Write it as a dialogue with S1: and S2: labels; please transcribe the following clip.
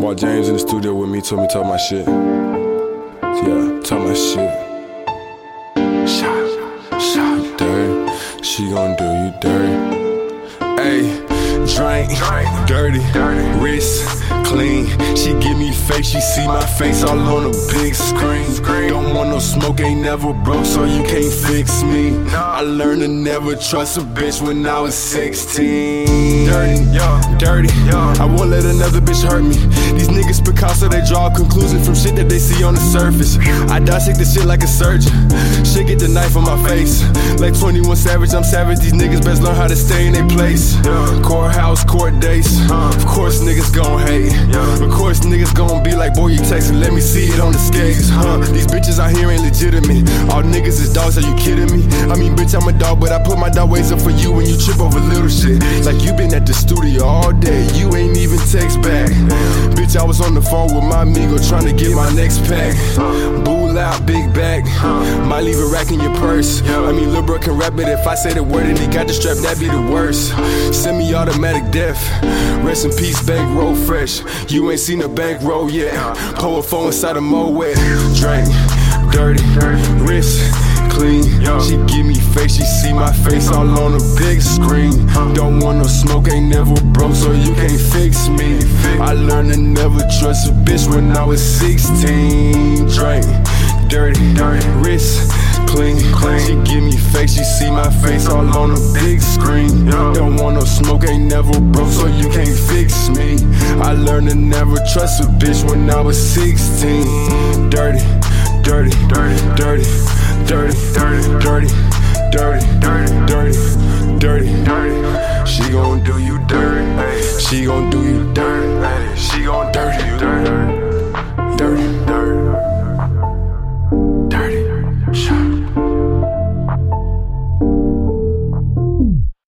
S1: While James in the studio with me, told me talk my shit. Yeah, talk my shit. Shot, shot, dirty. She gon' do you dirty. Hey drink, dirty, wrist clean. She give me face, she see my face all on a big screen. Don't want no smoke, ain't never broke, so you can't fix me. I learned to never trust a bitch when I was 16. Dirty, dirty. I won't let another bitch hurt me. Niggas Picasso, they draw conclusions from shit that they see on the surface. I dissect the shit like a surgeon. Shit get the knife on my face. Like 21 Savage, I'm savage. These niggas best learn how to stay in their place. Courthouse house court dates. Of course, niggas gon' hate. Of course, niggas gon' be like, boy, you texting, let me see it on the skates. Huh? These bitches out here ain't legitimate. All niggas is dogs, are you kidding me? I mean, bitch, I'm a dog, but I put my dog ways up for you when you trip over little shit. Like you been at the studio all day, you ain't even text back. I was on the phone with my amigo trying to get my next pack. Bull out, big bag. Might leave a rack in your purse. I mean, Lil Bro can rap it. If I say the word and he got the strap, that'd be the worst. Semi automatic death. Rest in peace, bankroll fresh. You ain't seen a bankroll yet. Pull a phone inside a mo wet. Drink, dirty, wrist clean. She give me face, she see my face all on a big screen. Don't want no smoke, ain't never broke, so you can't fix me. I learned to never trust a bitch when I was 16. Drink, dirty, dirty, wrist clean. She give me face, she see my face all on a big screen. Don't want no smoke, ain't never broke, so you can't fix me. I learned to never trust a bitch when I was 16. Dirty, dirty, dirty, dirty, dirty, dirty, dirty, She gon' do you dirty. She gon'